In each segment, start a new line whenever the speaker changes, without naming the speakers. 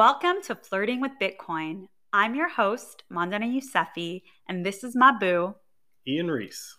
Welcome to Flirting with Bitcoin. I'm your host, Mandana Yousefi, and this is my boo.
Ian Reese.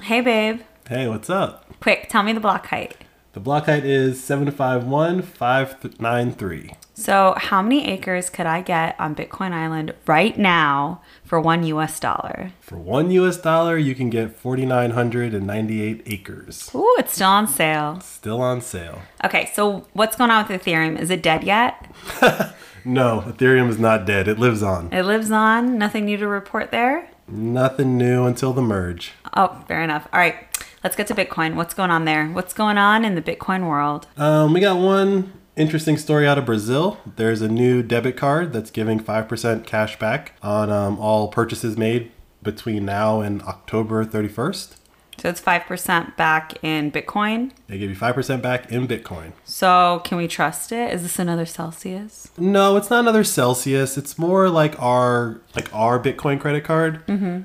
Hey, babe.
Hey, what's up?
Quick, tell me the block height.
The block height is 751593.
So, how many acres could I get on Bitcoin Island right now for one US dollar?
For one US dollar, you can get 4,998 acres.
Ooh, it's still on sale.
Still on sale.
Okay, so what's going on with Ethereum? Is it dead yet?
No, Ethereum is not dead. It lives on.
It lives on. Nothing new to report there.
Nothing new until the merge.
Oh, fair enough. All right, let's get to Bitcoin. What's going on there? What's going on in the Bitcoin world?
Um, we got one interesting story out of Brazil. There's a new debit card that's giving 5% cash back on um, all purchases made between now and October 31st.
So it's 5% back in Bitcoin.
They give you 5% back in Bitcoin.
So can we trust it? Is this another Celsius?
No, it's not another Celsius. It's more like our like our Bitcoin credit card,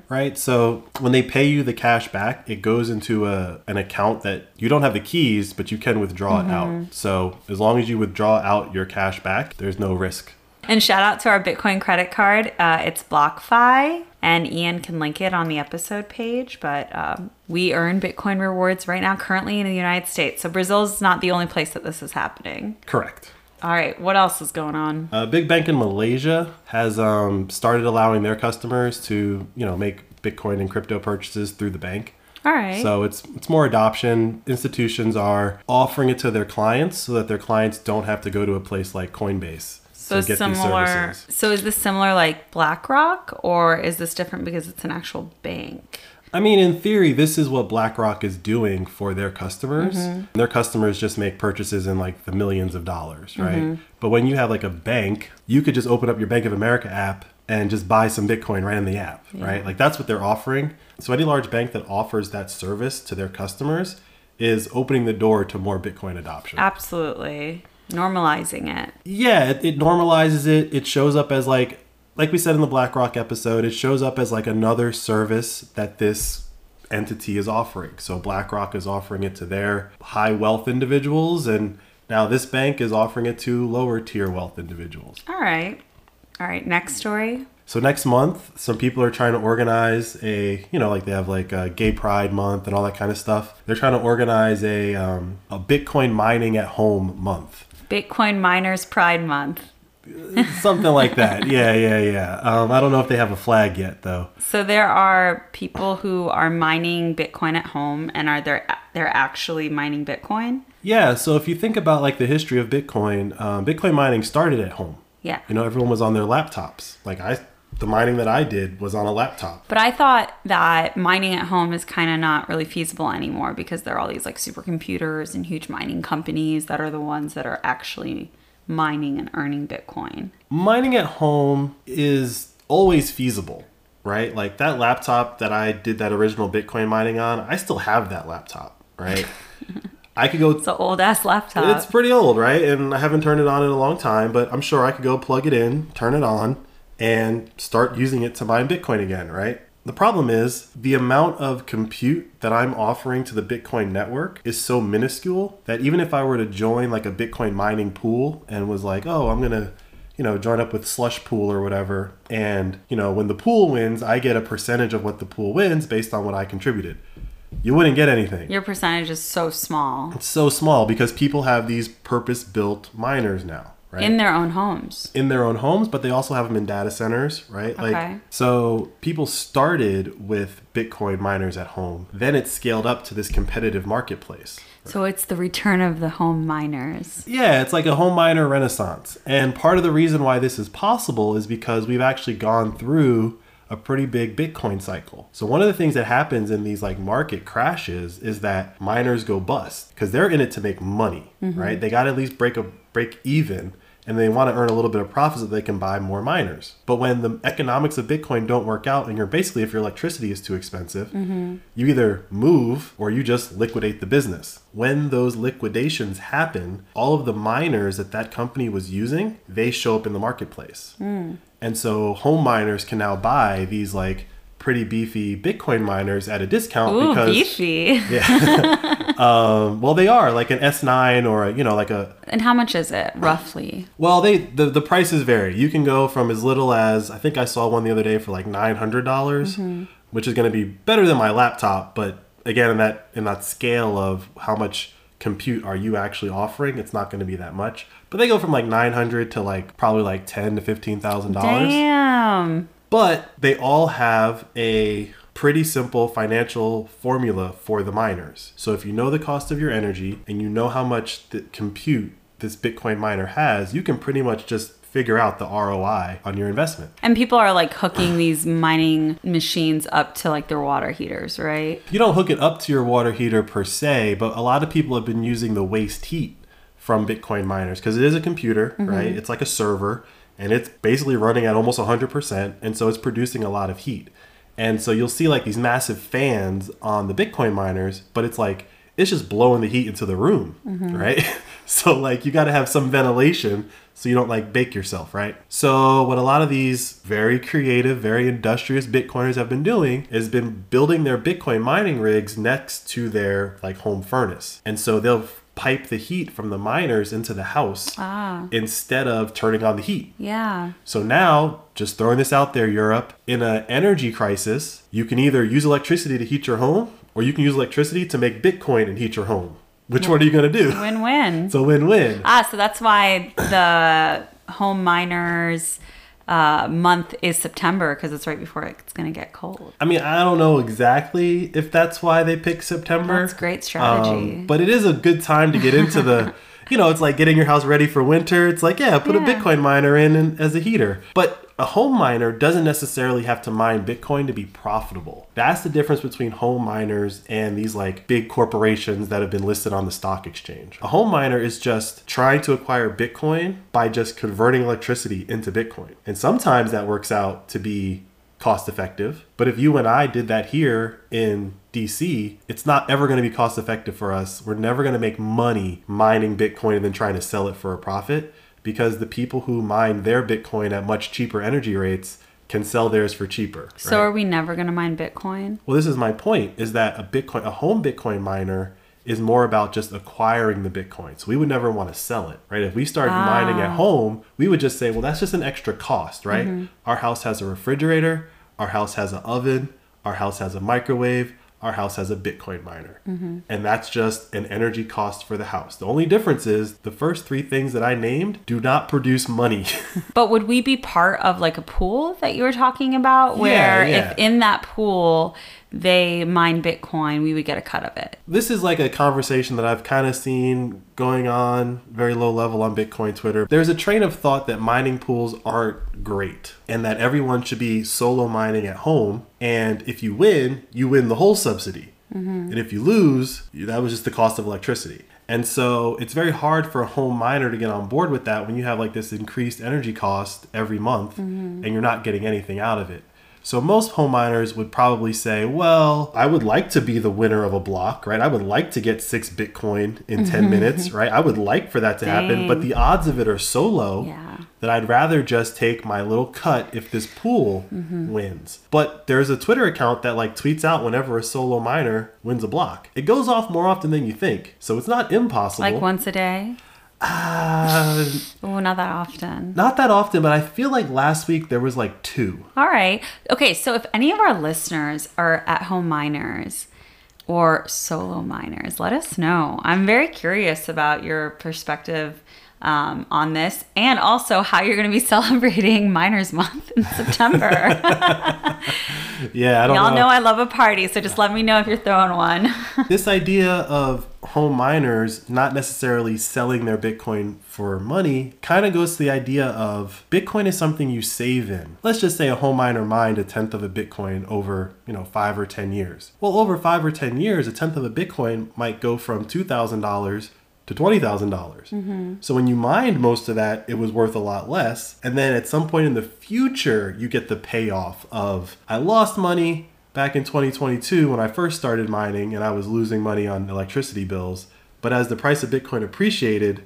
right? So when they pay you the cash back, it goes into a an account that you don't have the keys, but you can withdraw it out. So as long as you withdraw out your cash back, there's no risk.
And shout out to our Bitcoin credit card. Uh, it's BlockFi, and Ian can link it on the episode page. But um, we earn Bitcoin rewards right now, currently in the United States. So Brazil is not the only place that this is happening.
Correct.
All right, what else is going on?
A big bank in Malaysia has um, started allowing their customers to, you know, make Bitcoin and crypto purchases through the bank.
All right.
So it's it's more adoption. Institutions are offering it to their clients so that their clients don't have to go to a place like Coinbase
so similar. So is this similar like BlackRock, or is this different because it's an actual bank?
I mean, in theory, this is what BlackRock is doing for their customers.
Mm-hmm.
Their customers just make purchases in like the millions of dollars, right?
Mm-hmm.
But when you have like a bank, you could just open up your Bank of America app and just buy some Bitcoin right in the app, right? Like that's what they're offering. So any large bank that offers that service to their customers is opening the door to more Bitcoin adoption.
Absolutely. Normalizing it.
yeah it, it normalizes it it shows up as like like we said in the blackrock episode it shows up as like another service that this entity is offering so blackrock is offering it to their high wealth individuals and now this bank is offering it to lower tier wealth individuals
All right. All right. Next story.
so next month some people are trying to organize a you know like they have like a gay pride month and all that kind of stuff they're trying to organize a um, a bitcoin mining at home month
Bitcoin Miners Pride Month.
something like that yeah yeah yeah um, i don't know if they have a flag yet though
So there are people who are mining Bitcoin at home, and are they they're actually mining Bitcoin?
yeah so if you think about like the history of bitcoin um, bitcoin mining started at home
Yeah.
you know everyone was on their laptops like i the mining that i did was on a laptop
But I thought that mining at home is kind of not really feasible anymore because there are all these like supercomputers and huge mining companies that are the ones that are actually mining and earning Bitcoin.
mining at home is always feasible right like that laptop that i did that original bitcoin mining on i still have that laptop right i could go
It's an old ass laptop.
It's pretty old, right? And I haven't turned it on in a long time, but I'm sure I could go plug it in, turn it on, and start using it to mine Bitcoin again, right? The problem is the amount of compute that I'm offering to the Bitcoin network is so minuscule that even if I were to join like a Bitcoin mining pool and was like, oh, I'm going to, you know, join up with Slush Pool or whatever, and, you know, when the pool wins, I get a percentage of what the pool wins based on what I contributed. You wouldn't get anything.
Your percentage is so small
It's so small because people have these purpose-built miners now, right?
in their own homes.
in their own homes, but they also have them in data centers, right?
Okay.
Like so people started with Bitcoin miners at home. Then it scaled up to this competitive marketplace.
So it's the return of the home miners.
Yeah, it's like a home miner renaissance. And part of the reason why this is possible is because we've actually gone through a pretty big Bitcoin cycle. So one of the things that happens in these like market crashes is that miners go bust because they're in it to make money, mm-hmm. right? They got to at least break a break even and they want to earn a little bit of profit so they can buy more miners. But when the economics of Bitcoin don't work out and you're basically if your electricity is too expensive, mm-hmm. you either move or you just liquidate the business. When those liquidations happen, all of the miners that that company was using, they show up in the marketplace. Mm. And so home miners can now buy these like pretty beefy Bitcoin miners at a discount
Ooh,
because
beefy.
um, well they are like an S9 or a, you know like a
And how much is it roughly?
well they the, the prices vary. You can go from as little as I think I saw one the other day for like $900 which is going to be better than my laptop, but again in that in that scale of how much compute are you actually offering, it's not going to be that much. But they go from like 900 to like probably like 10 to $15,000.
Damn.
But they all have a pretty simple financial formula for the miners. So if you know the cost of your energy and you know how much the compute this Bitcoin miner has, you can pretty much just figure out the ROI on your investment.
And people are like hooking these mining machines up to like their water heaters, right?
You don't hook it up to your water heater per se, but a lot of people have been using the waste heat from Bitcoin miners because it is a computer, mm-hmm. right? It's like a server and it's basically running at almost 100%. And so it's producing a lot of heat. And so you'll see like these massive fans on the Bitcoin miners, but it's like, it's just blowing the heat into the room, mm-hmm. right? so like you got to have some ventilation so you don't like bake yourself, right? So what a lot of these very creative, very industrious Bitcoiners have been doing is been building their Bitcoin mining rigs next to their like home furnace. And so they'll pipe the heat from the miners into the house
Ah.
instead of turning on the heat.
Yeah.
So now, just throwing this out there, Europe, in an energy crisis, you can either use electricity to heat your home or you can use electricity to make Bitcoin and heat your home. Which one are you going to do?
Win win.
It's a win-win.
Ah, so that's why the home miners uh, month is September because it's right before it's going to get cold.
I mean, I don't know exactly if that's why they pick September.
That's great strategy.
Um, but it is a good time to get into the, you know, it's like getting your house ready for winter. It's like, yeah, put a Bitcoin miner in and, as a heater. But a home miner doesn't necessarily have to mine Bitcoin to be profitable. That's the difference between home miners and these like big corporations that have been listed on the stock exchange. A home miner is just trying to acquire Bitcoin by just converting electricity into Bitcoin. And sometimes that works out to be cost effective. But if you and I did that here in DC, it's not ever going to be cost effective for us. We're never going to make money mining Bitcoin and then trying to sell it for a profit because the people who mine their Bitcoin at much cheaper energy rates can sell theirs for cheaper.
So
right?
are we never going to mine Bitcoin?
Well, this is my point is that a Bitcoin a home Bitcoin miner is more about just acquiring the Bitcoin. So we would never want to sell it, right? If we started ah. mining at home, we would just say, well, that's just an extra cost, right? Mm-hmm. Our house has a refrigerator, our house has an oven, our house has a microwave, our house has a Bitcoin miner. Mm-hmm. And that's just an energy cost for the house. The only difference is the first three things that I named do not produce money.
But would we be part of like a pool that you were talking about where
yeah.
if in that pool they mine Bitcoin, we would get a cut of it?
this is like a conversation that I've kind of seen going on very low level on Bitcoin Twitter. There's a train of thought that mining pools aren't great and that everyone should be solo mining at home. And if you win, you win the whole subsidy. Mm-hmm. And if you lose, that was just the cost of electricity. And so it's very hard for a home miner to get on board with that when you have like this increased energy cost every month mm-hmm. and you're not getting anything out of it. So most home miners would probably say, well, I would like to be the winner of a block, right? I would like to get six Bitcoin in 10 mm-hmm. minutes, right? I would like for that to happen, but the odds of it are so low
Yeah.
that I'd rather just take my little cut if this pool mm-hmm. wins. But there's a Twitter account that like tweets out whenever a solo miner wins a block. It goes off more often than you think. So it's not impossible.
Like once a day?
Uh,
Oh, not that often.
not that often, but I feel like last week there was like two.
All right. Okay, so if any of our listeners are at home miners or solo miners, let us know. I'm very curious about your perspective um, on this and also how you're going to be celebrating Miners Month in September.
Yeah, I don't
Y'all
know.
know I love a party, so just let me know if you're throwing one.
this idea of home miners not necessarily selling their Bitcoin for money kind of goes to the idea of Bitcoin is something you save in. Let's just say a home miner mined a tenth of a Bitcoin over, you know, five or 10 years. Well, over five or 10 years, a tenth of a Bitcoin might go from $2,000 to $20,000. dollars mm-hmm. So when you mined most of that, it was worth a lot less. And then at some point in the future, you get the payoff of I lost money back in 2022 when I first started mining and I was losing money on electricity bills. But as the price of Bitcoin appreciated,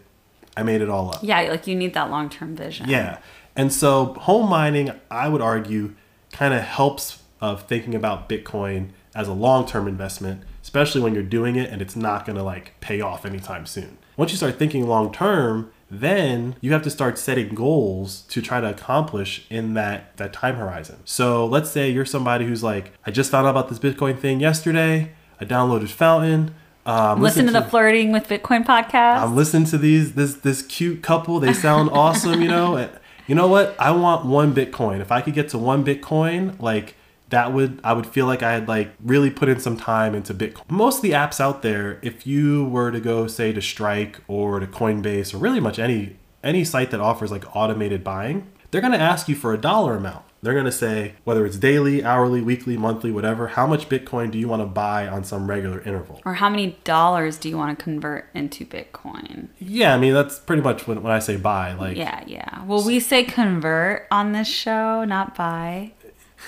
I made it all up.
yeah, like you need that long term vision.
Yeah. And so home mining, I would argue, kind of helps of thinking about Bitcoin as a long term investment, especially when you're doing it and it's not going to like pay off anytime soon. Once you start thinking long term, then you have to start setting goals to try to accomplish in that that time horizon. So let's say you're somebody who's like, I just found out about this Bitcoin thing yesterday. I downloaded Fountain. Um,
Listen to the flirting with Bitcoin podcast.
I'm listening to these this this cute couple. They sound awesome, you know. You know what? I want one Bitcoin. If I could get to one Bitcoin, like that would I would feel like I had like really put in some time into Bitcoin. Most of the apps out there, if you were to go say to Strike or to Coinbase or really much any any site that offers like automated buying, they're going to ask you for a dollar amount. They're going to say whether it's daily, hourly, weekly, monthly, whatever, how much Bitcoin do you want to buy on some regular interval?
or how many dollars do you want to convert into Bitcoin?
Yeah, I mean that's pretty much when, when I say buy, like
Yeah, yeah. Well, we say convert on this show, not buy.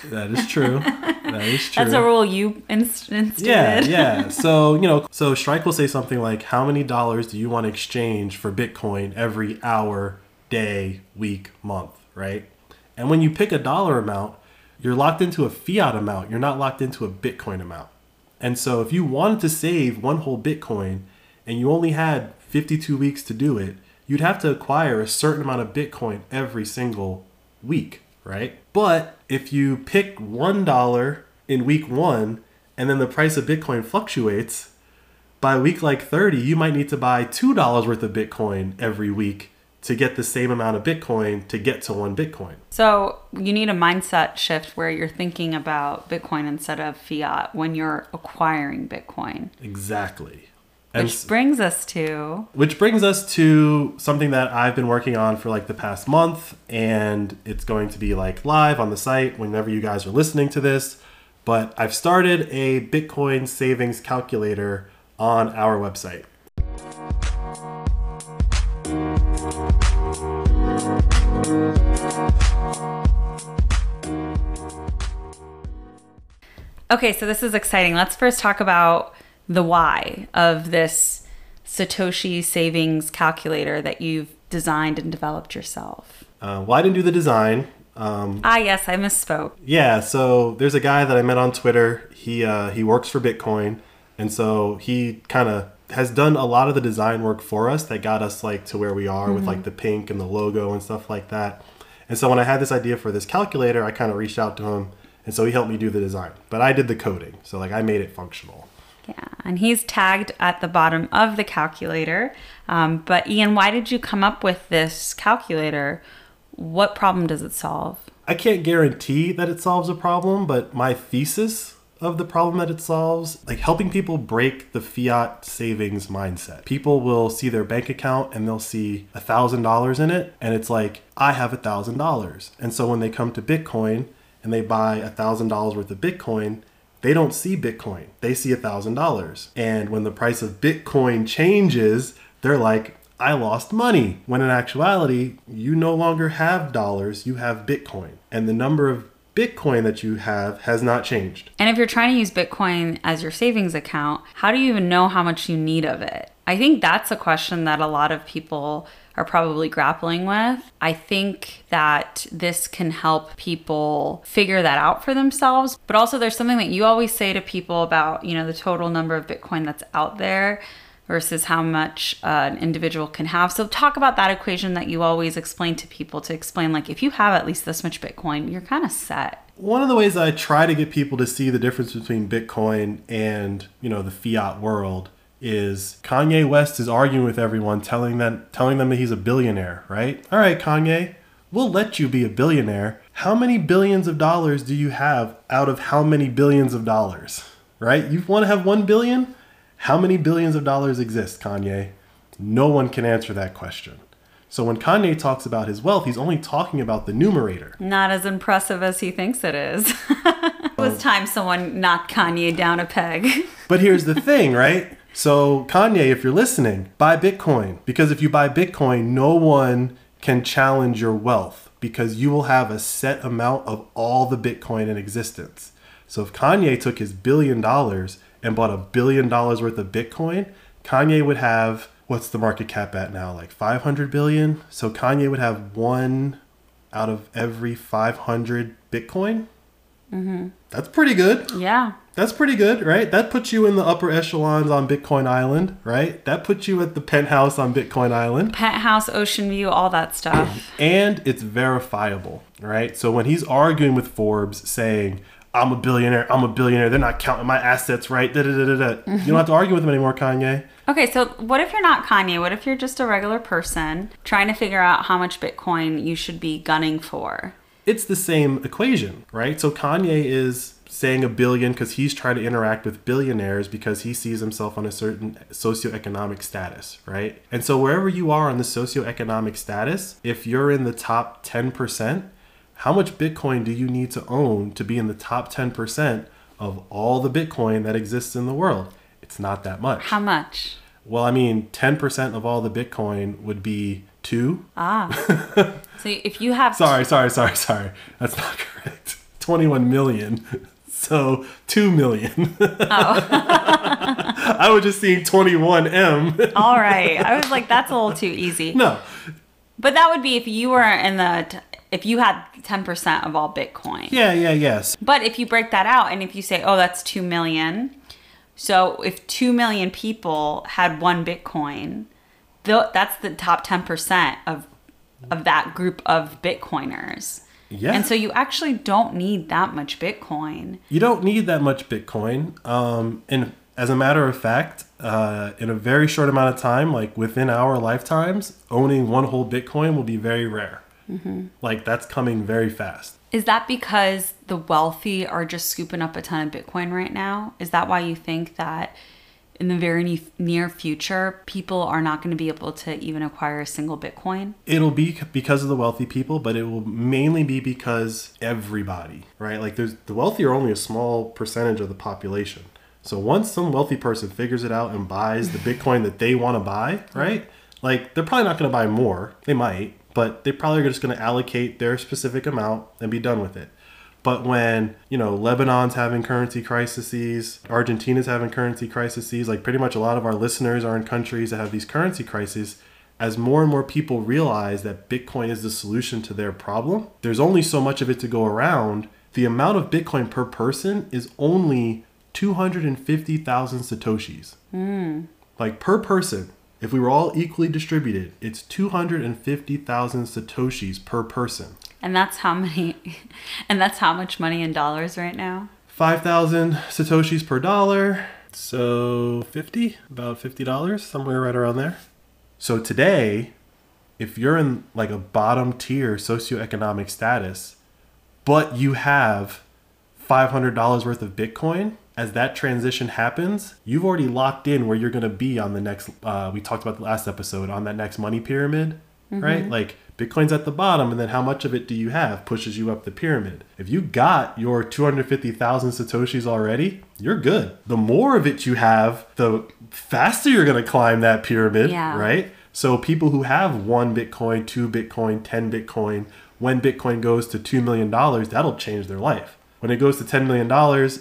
That is true. that is true.
That's a rule you inst-.
Yeah, yeah. So, you know, so Strike will say something like, How many dollars do you want to exchange for Bitcoin every hour, day, week, month, right? And when you pick a dollar amount, you're locked into a fiat amount. You're not locked into a Bitcoin amount. And so if you wanted to save one whole Bitcoin and you only had 52 weeks to do it, you'd have to acquire a certain amount of Bitcoin every single week, right? But if you pick $1 in week one and then the price of Bitcoin fluctuates, by week like 30, you might need to buy $2 worth of Bitcoin every week to get the same amount of Bitcoin to get to one Bitcoin.
So you need a mindset shift where you're thinking about Bitcoin instead of fiat when you're acquiring Bitcoin.
Exactly. And
Which brings us to
Which brings us to something that I've been working on for like the past month, and it's going to be like live on the site whenever you guys are listening to this. But I've started a Bitcoin savings calculator on our website.
Okay, so this is exciting. Let's first talk about the why of this Satoshi savings calculator that you've designed and developed yourself.
Uh, well, I didn't do the design. Um,
Ah, yes, I misspoke.
yeah, so there's a guy that I met on Twitter. He uh, he works for Bitcoin, and so he kind of has done a lot of the design work for us that got us like to where we are with like the pink and the logo and stuff like that. And so when I had this idea for this calculator, I kind of reached out to him, and so he helped me do the design. But I did the coding, so like I made it functional.
Yeah, and he's tagged at the bottom of the calculator. Um, but Ian, why did you come up with this calculator? What problem does it solve?
I can't guarantee that it solves a problem, but my thesis of the problem that it solves, like helping people break the fiat savings mindset. People will see their bank account and they'll see a thousand dollars in it, and it's like, I have a thousand dollars. And so when they come to Bitcoin and they buy a thousand dollars worth of Bitcoin, they don't see Bitcoin. They see a thousand dollars. And when the price of Bitcoin changes, they're like, I lost money. When in actuality, you no longer have dollars, you have Bitcoin. And the number of Bitcoin that you have has not changed.
And if you're trying to use Bitcoin as your savings account, how do you even know how much you need of it? I think that's a question that a lot of people are probably grappling with. I think that this can help people figure that out for themselves. But also, there's something that you always say to people about, you know, the total number of Bitcoin that's out there versus how much uh, an individual can have. So, talk about that equation that you always explain to people to explain, like, if you have at least this much Bitcoin, you're kind of set.
One of the ways I try to get people to see the difference between Bitcoin and, you know, the fiat world is Kanye West is arguing with everyone telling them telling them that he's a billionaire, right? All right, Kanye, we'll let you be a billionaire. How many billions of dollars do you have out of how many billions of dollars? Right? You want to have 1 billion? How many billions of dollars exist, Kanye? No one can answer that question. So when Kanye talks about his wealth, he's only talking about the numerator.
Not as impressive as he thinks it is. it was um, time someone knocked Kanye down a peg.
But here's the thing, right? So, Kanye, if you're listening, buy Bitcoin. Because if you buy Bitcoin, no one can challenge your wealth because you will have a set amount of all the Bitcoin in existence. So, if Kanye took his billion dollars and bought a billion dollars worth of Bitcoin, Kanye would have what's the market cap at now? Like 500 billion? So, Kanye would have one out of every 500 Bitcoin? Mhm. That's pretty good.
Yeah.
That's pretty good, right? That puts you in the upper echelons on Bitcoin Island, right? That puts you at the penthouse on Bitcoin Island.
Penthouse, ocean view, all that stuff.
And it's verifiable, right? So when he's arguing with Forbes saying, I'm a billionaire, I'm a billionaire, they're not counting my assets right, da da da da da. You don't mm-hmm. have to argue with him anymore, Kanye.
Okay, so what if you're not Kanye? What if you're just a regular person trying to figure out how much Bitcoin you should be gunning for?
It's the same equation, right? So Kanye is saying a billion because he's trying to interact with billionaires because he sees himself on a certain socioeconomic status, right? And so wherever you are on the socioeconomic status, if you're in the top 10%, how much Bitcoin do you need to own to be in the top 10% of all the Bitcoin that exists in the world? It's not that much.
How much?
Well, I mean, 10% of all the Bitcoin would be two.
Ah. so if you have
Sorry, sorry, sorry, sorry. That's not correct. 21 million. So 2 million. Oh. I was just seeing 21M.
All right. I was like, that's a little too easy.
no.
But that would be if you were in the, t- if you had 10% of all Bitcoin.
Yeah, yeah, yes.
But if you break that out and if you say, oh, that's 2 million. So if 2 million people had one Bitcoin, th- that's the top 10% of, of that group of Bitcoiners.
Yeah.
And so you actually don't need that much Bitcoin.
You don't need that much Bitcoin. Um, and as a matter of fact, uh, in a very short amount of time, like within our lifetimes, owning one whole Bitcoin will be very rare. Like that's coming very fast.
Is that because the wealthy are just scooping up a ton of Bitcoin right now? Is that why you think that in the very near future, people are not going to be able to even acquire a single Bitcoin?
It'll be because of the wealthy people, but it will mainly be because everybody, right? Like there's the wealthy are only a small percentage of the population. So once some wealthy person figures it out and buys the Bitcoin that they want to buy, right? Like they're probably not going to buy more. They might, but they probably are just going to allocate their specific amount and be done with it. But when, you know, Lebanon's having currency crises, Argentina's having currency crises, like pretty much a lot of our listeners are in countries that have these currency crises, as more and more people realize that Bitcoin is the solution to their problem, there's only so much of it to go around. The amount of Bitcoin per person is only 250,000 Satoshis. Hmm. Like per person, if we were all equally distributed, it's 250,000 Satoshis per person.
And that's how many, and that's how much money in dollars right now?
5,000 Satoshis per dollar. So 50, about $50, somewhere right around there. So today, if you're in like a bottom tier socioeconomic status, but you have $500 worth of Bitcoin, as that transition happens, you've already locked in where you're going to be on the next, uh, we talked about the last episode, on that next money pyramid, right? Mm-hmm. Like Bitcoin's at the bottom, and then how much of it do you have pushes you up the pyramid. If you got your 250,000 Satoshis already, you're good. The more of it you have, the faster you're going to climb that pyramid,
Yeah.
right? So people who have one Bitcoin, two Bitcoin, 10 Bitcoin, when Bitcoin goes to $2 million, that'll change their life. When it goes to $10 million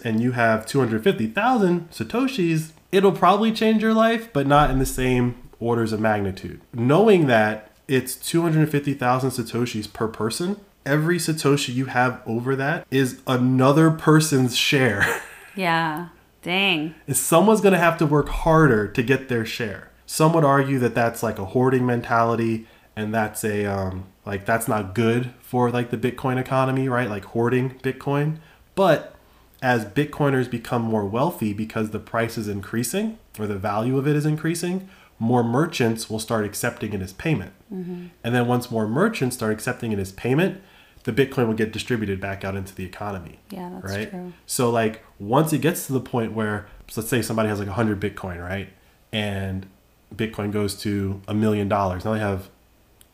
and you have 250,000 Satoshis, it'll probably change your life, but not in the same orders of magnitude. Knowing that it's 250,000 Satoshis per person, every Satoshi you have over that is another person's share.
Yeah. Dang.
is someone's going to have to work harder to get their share. Some would argue that that's like a hoarding mentality and that's a um like that's not good for like the Bitcoin economy, right? Like hoarding Bitcoin. But as Bitcoiners become more wealthy because the price is increasing or the value of it is increasing, more merchants will start accepting it as payment. Mm-hmm. And then once more merchants start accepting it as payment, the Bitcoin will get distributed back out into the economy.
Yeah, that's
right?
true.
So like once it gets to the point where so let's say somebody has like 100 Bitcoin, right? And Bitcoin goes to a million dollars. Now they have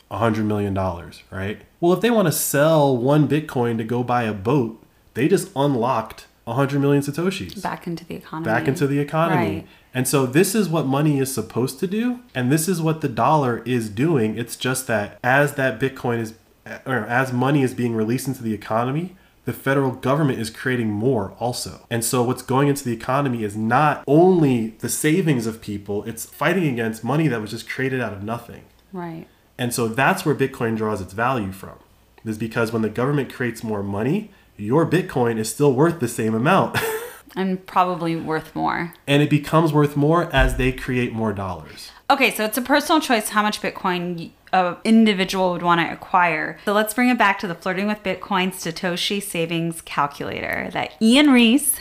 a hundred million dollars, right? Well, if they want to sell one Bitcoin to go buy a boat, they just unlocked a hundred million satoshis
Back into the economy.
back into the economy.
Right.
And so this is what money is supposed to do, and this is what the dollar is doing. It's just that as that Bitcoin is, uh, or as money is being released into the economy, the federal government is creating more also. And so what's going into the economy is not only the savings of people, it's fighting against money that was just created out of nothing.
Right.
And so that's where Bitcoin draws its value from. Is because when the government creates more money, your Bitcoin is still worth the same amount.
And probably worth more.
and it becomes worth more as they create more dollars.
Okay, so it's a personal choice how much Bitcoin an individual would want to acquire. So let's bring it back to the Flirting with Bitcoin Satoshi Savings Calculator that Ian Reese,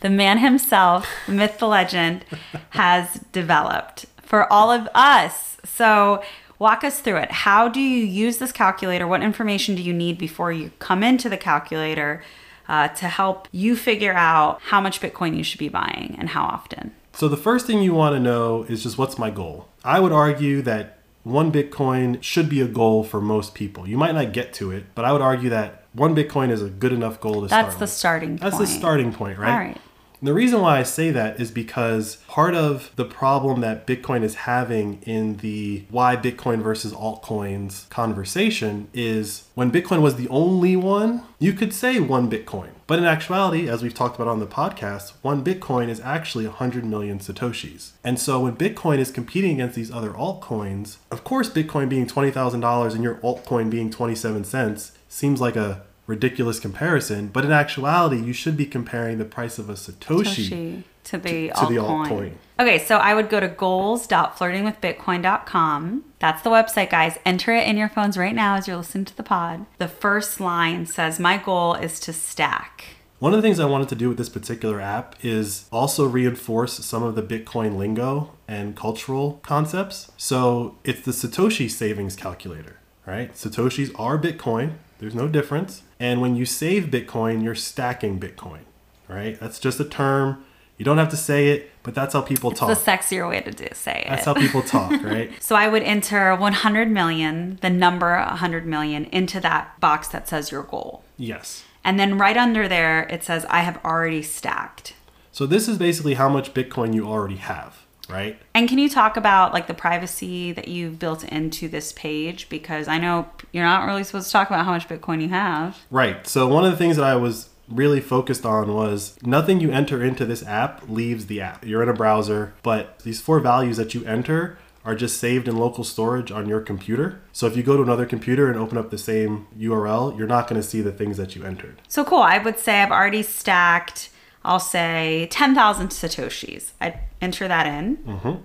the man himself, the myth, the legend, has developed for all of us. So walk us through it. How do you use this calculator? What information do you need before you come into the calculator uh, to help you figure out how much Bitcoin you should be buying and how often?
So the first thing you want to know is just what's my goal? I would argue that one Bitcoin should be a goal for most people. You might not get to it, but I would argue that one Bitcoin is a good enough goal to start
That's the
with.
starting
That's
point.
the starting point, right?
All right.
And the reason why I say that is because part of the problem that Bitcoin is having in the why Bitcoin versus altcoins conversation is when Bitcoin was the only one, you could say one Bitcoin. But in actuality, as we've talked about on the podcast, one Bitcoin is actually 100 million Satoshis. And so when Bitcoin is competing against these other altcoins, of course, Bitcoin being $20,000 and your altcoin being 27 cents seems like a ridiculous comparison, but in actuality, you should be comparing the price of a Satoshi,
Satoshi to the
to the
altcoin.
altcoin.
Okay, so I would go to goals.flirtingwithbitcoin.com. That's the website, guys. Enter it in your phones right now as you're listening to the pod. The first line says, My goal is to stack.
One of the things I wanted to do with this particular app is also reinforce some of the Bitcoin lingo and cultural concepts. So it's the Satoshi savings calculator, right? Satoshis are Bitcoin, there's no difference. And when you save Bitcoin, you're stacking Bitcoin, right? That's just a term. You don't have to say it, but that's how people talk.
The sexier way to do, say it.
That's how people talk, right?
so I would enter 100 million, the number 100 million, into that box that says your goal.
Yes.
And then right under there, it says, I have already stacked.
So this is basically how much Bitcoin you already have, right?
And can you talk about like the privacy that you've built into this page? Because I know you're not really supposed to talk about how much Bitcoin you have.
Right. So one of the things that I was really focused on was nothing you enter into this app leaves the app. You're in a browser, but these four values that you enter are just saved in local storage on your computer. So if you go to another computer and open up the same URL, you're not going to see the things that you entered.
So cool. I would say I've already stacked, I'll say 10,000 Satoshis. I enter that in.
Mm-hmm.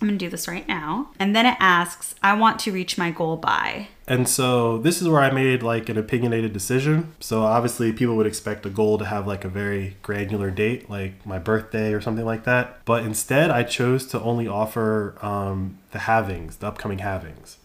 I'm going to do this right now. And then it asks, I want to reach my goal by.
And so this is where I made like an opinionated decision. So obviously people would expect a goal to have like a very granular date, like my birthday or something like that. But instead I chose to only offer um, the halvings, the upcoming halvings,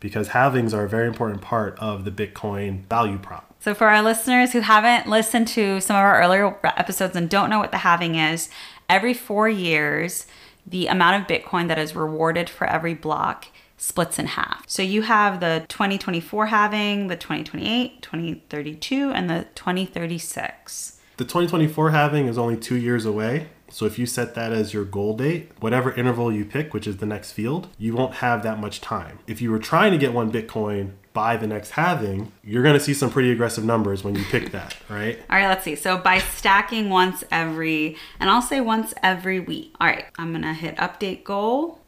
because halvings are a very important part of the Bitcoin value prop.
So, for our listeners who haven't listened to some of our earlier episodes and don't know what the halving is, every four years, the amount of Bitcoin that is rewarded for every block splits in half. So, you have the 2024 halving, the 2028, 2032, and the 2036.
The 2024 halving is only two years away. So if you set that as your goal date, whatever interval you pick, which is the next field, you won't have that much time. If you were trying to get one Bitcoin by the next halving, you're going to see some pretty aggressive numbers when you pick that, right?
All right, let's see. So by stacking once every, and I'll say once every week. All right, I'm gonna hit update goal.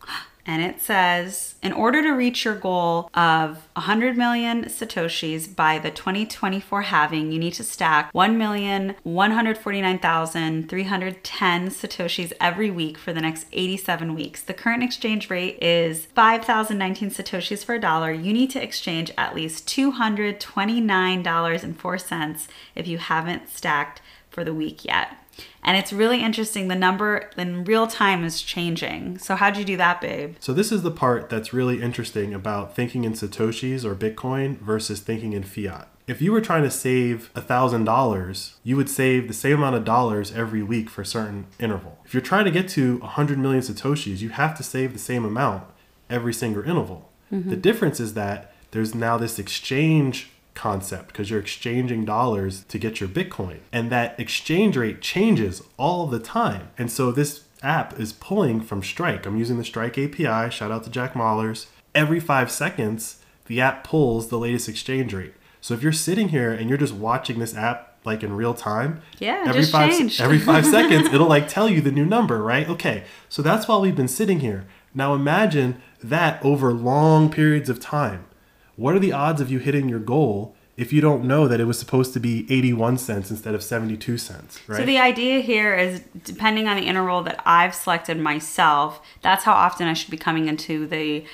And it says, in order to reach your goal of 100 million Satoshis by the 2024 halving, you need to stack 1,149,310 Satoshis every week for the next 87 weeks. The current exchange rate is 5,019 Satoshis for a dollar. You need to exchange at least $229.04 if you haven't stacked for the week yet. And it's really interesting. The number in real time is changing. So, how'd you do that, babe?
So this is the part that's really interesting about thinking in Satoshis or Bitcoin versus thinking in fiat. If you were trying to save $1,000, you would save the same amount of dollars every week for a certain interval. If you're trying to get to 100 million Satoshis, you have to save the same amount every single interval. Mm-hmm. The difference is that there's now this exchange concept because you're exchanging dollars to get your Bitcoin. And that exchange rate changes all the time. And so this app is pulling from Strike. I'm using the Strike API. Shout out to Jack Mallers. Every five seconds, the app pulls the latest exchange rate. So if you're sitting here and you're just watching this app like in real time,
Yeah,
every five
changed.
every five seconds it'll like tell you the new number, right? Okay, so that's while we've been sitting here. Now imagine that over long periods of time. What are the odds of you hitting your goal if you don't know that it was supposed to be 81 cents instead of 72 cents, right?
So the idea here is depending on the interval that I've selected myself, that's how often I should be coming into the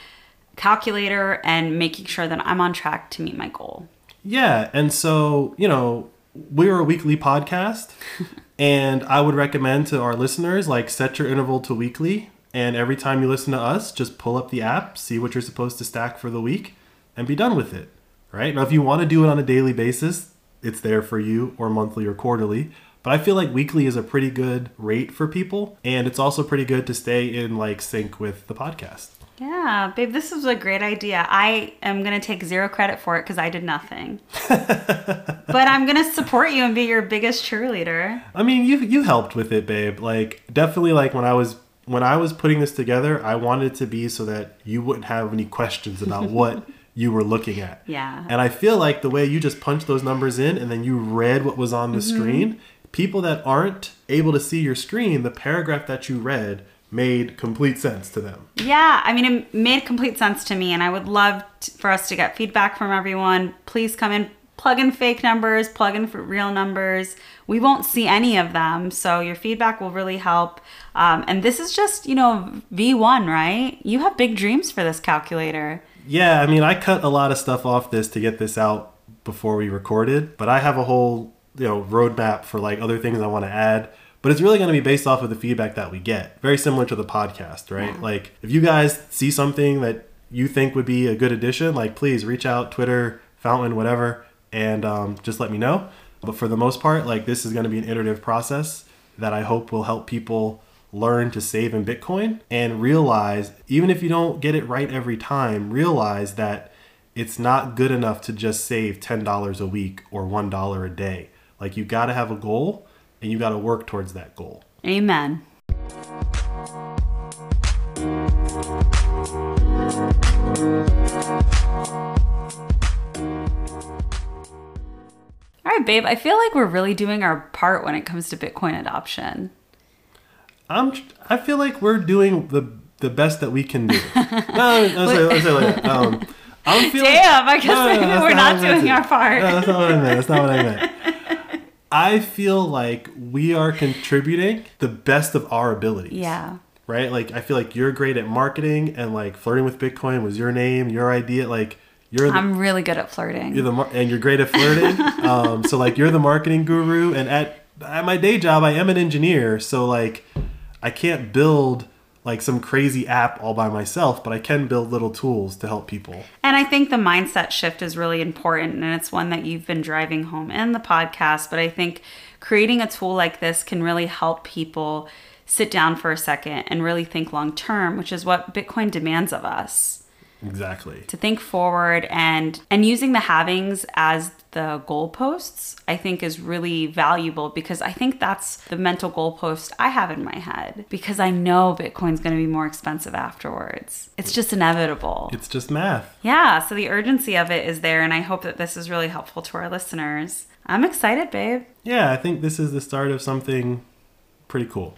calculator and making sure that I'm on track to meet my goal.
Yeah, and so, you know, we're a weekly podcast, and I would recommend to our listeners like set your interval to weekly, and every time you listen to us, just pull up the app, see what you're supposed to stack for the week, and be done with it. Right? Now, if you want to do it on a daily basis, it's there for you, or monthly or quarterly. But I feel like weekly is a pretty good rate for people, and it's also pretty good to stay in like sync with the podcast.
Yeah, babe, this is a great idea. I am going to take zero credit for it because I did nothing. but I'm going to support you and be your biggest cheerleader.
I mean, you you helped with it, babe. Like definitely like when I was when I was putting this together, I wanted it to be so that you wouldn't have any questions about what you were looking at.
Yeah.
And I feel like the way you just punched those numbers in and then you read what was on the
Mm-hmm.
screen, people that aren't able to see your screen, the paragraph that you read made complete sense to them.
Yeah, I mean, it made complete sense to me, and I would love for us to get feedback from everyone. Please come in, plug in fake numbers, plug in for real numbers. We won't see any of them, so your feedback will really help. Um, and this is just, you know, V1, right? You have big dreams for this calculator.
Yeah, I mean, I cut a lot of stuff off this to get this out before we recorded, but I have a whole, you know, roadmap for like other things I want to add. But it's really going to be based off of the feedback that we get. Very similar to the podcast, right? Like if you guys see something that you think would be a good addition, like please reach out, Twitter, Fountain, whatever, and um, just let me know. But for the most part, like this is going to be an iterative process that I hope will help people learn to save in Bitcoin and realize, even if you don't get it right every time, realize that it's not good enough to just save $10 a week or $1 a day. Like you got to have a goal and you got to work towards that goal.
Amen. All right, babe, I feel like we're really doing our part when it comes to Bitcoin adoption.
I'm I feel like we're doing the the best that we can do. no, say, let's say like that. Um, I'm feeling,
Damn, I guess maybe
that's
we're not doing
to-
our part.
No, that's not what I meant. That's not what I meant. I feel like we are contributing the best of our abilities.
Yeah.
Right? Like I feel like you're great at marketing and like flirting with Bitcoin was your name, your idea. Like you're the
I'm really good at flirting.
you're the mar- and you're great at flirting. um, so like you're the marketing guru, and at at my day job, I am an engineer. So like I can't build like some crazy app all by myself, but I can build little tools to help people.
And I think the mindset shift is really important, and it's one that you've been driving home in the podcast. But I think creating a tool like this can really help people sit down for a second and really think long term, which is what Bitcoin demands of us
Exactly.
to think forward and and using the halvings as the goalposts i think is really valuable because i think that's the mental goalpost i have in my head because i know bitcoin's going to be more expensive afterwards it's just inevitable
It's just math.
yeah so the urgency of it is there and i hope that this is really helpful to our listeners i'm excited babe
Yeah, I think this is the start of something pretty cool.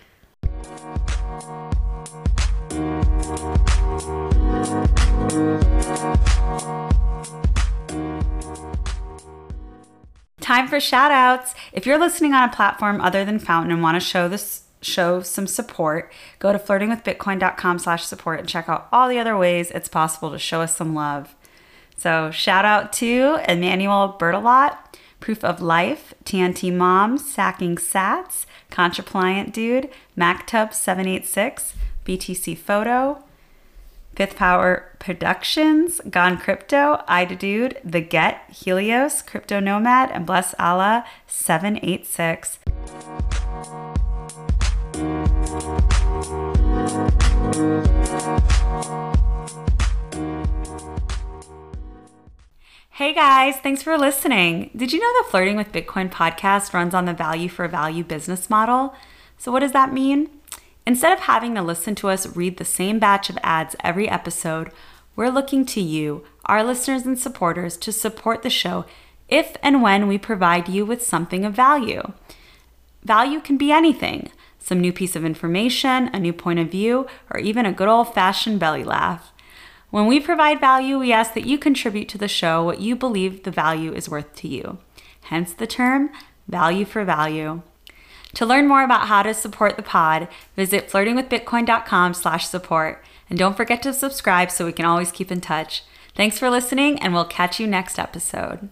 Time for shout outs. If you're listening on a platform other than Fountain and want to show this show some support, go to flirtingwithbitcoin.com slash support and check out all the other ways it's possible to show us some love. So shout out to Emmanuel Bertolot, Proof of Life, TNT Mom, Sacking Sats, Contrapliant Dude, MacTub786, BTC Photo, Fifth Power Productions, Gone Crypto, Ida Dude, The Get, Helios, Crypto Nomad, and Bless Allah 786. Hey guys, thanks for listening. Did you know the Flirting with Bitcoin podcast runs on the value for value business model? So, what does that mean? Instead of having to listen to us read the same batch of ads every episode, we're looking to you, our listeners and supporters, to support the show if and when we provide you with something of value. Value can be anything some new piece of information, a new point of view, or even a good old fashioned belly laugh. When we provide value, we ask that you contribute to the show what you believe the value is worth to you. Hence the term value for value. To learn more about how to support the pod, visit flirtingwithbitcoin.com slash support. And don't forget to subscribe so we can always keep in touch. Thanks for listening, and we'll catch you next episode.